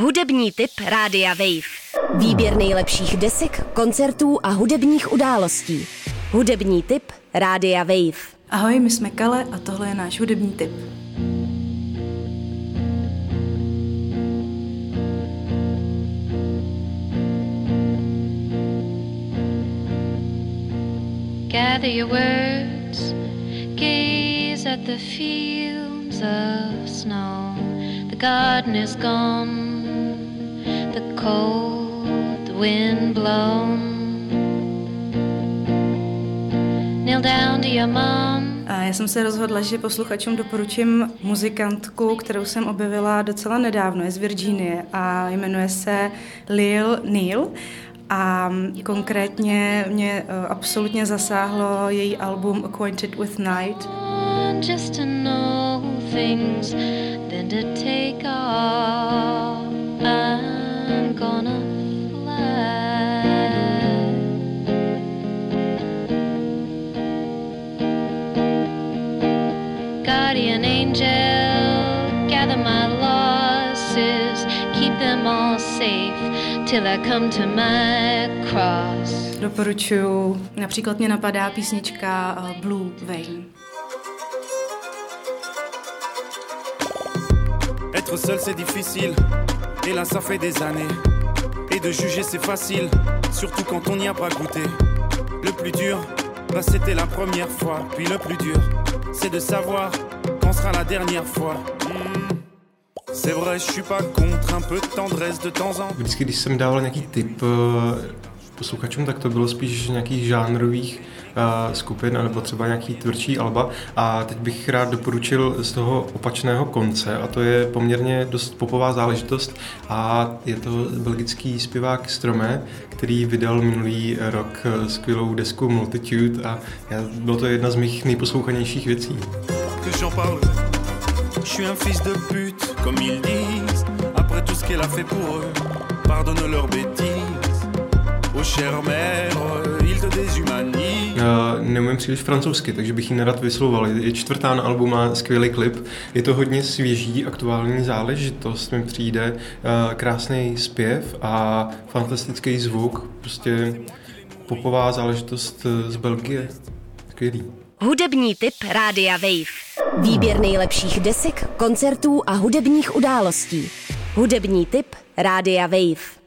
Hudební tip Rádia Wave. Výběr nejlepších desek, koncertů a hudebních událostí. Hudební tip Rádia Wave. Ahoj, my jsme Kale a tohle je náš hudební tip. Gather your words, gaze at the fields of snow. The garden is gone, cold wind blown. Kneel down to your mom. A já jsem se rozhodla, že posluchačům doporučím muzikantku, kterou jsem objevila docela nedávno, je z Virginie a jmenuje se Lil Neal. A konkrétně mě eh, absolutně zasáhlo její album Acquainted with Night. Just to know things, then to them all safe till I come to my cross. Doporučuju, například mě napadá písnička eh, Blue Vein. Être seul c'est difficile, et là ça fait des années. Et de juger c'est facile, surtout quand on n'y a pas goûté. Le plus dur, bah c'était la première fois. Puis le plus dur, c'est de savoir quand sera la dernière fois. C'est vrai, je suis pas contre un peu de tendresse de temps en temps. Vždycky, když jsem dával nějaký tip eh, posluchačům, tak to bylo spíš nějakých žánrových uh, skupin, nebo třeba nějaký tvrdší alba. A teď bych rád doporučil z toho opačného konce, a to je poměrně dost popová záležitost. A je to belgický zpěvák Strome, který vydal minulý rok eh, skvělou desku Multitude a já, bylo to jedna z mých nejposlouchanějších věcí. que suis un fils de pute, comme ils disent. Après tout ce qu'elle a fait pour eux, pardonne leurs bêtises. Oh chère mère, il te déshumanise. Uh, neumím příliš francouzsky, takže bych ji nerad vyslovoval. Je čtvrtá na albu, má skvělý klip. Je to hodně svěží, aktuální záležitost. Mi přijde uh, krásný zpěv a fantastický zvuk. Prostě popová záležitost z Belgie. Skvělý. Hudební tip Rádia Wave. Výběr nejlepších desek, koncertů a hudebních událostí. Hudební tip Rádia Wave.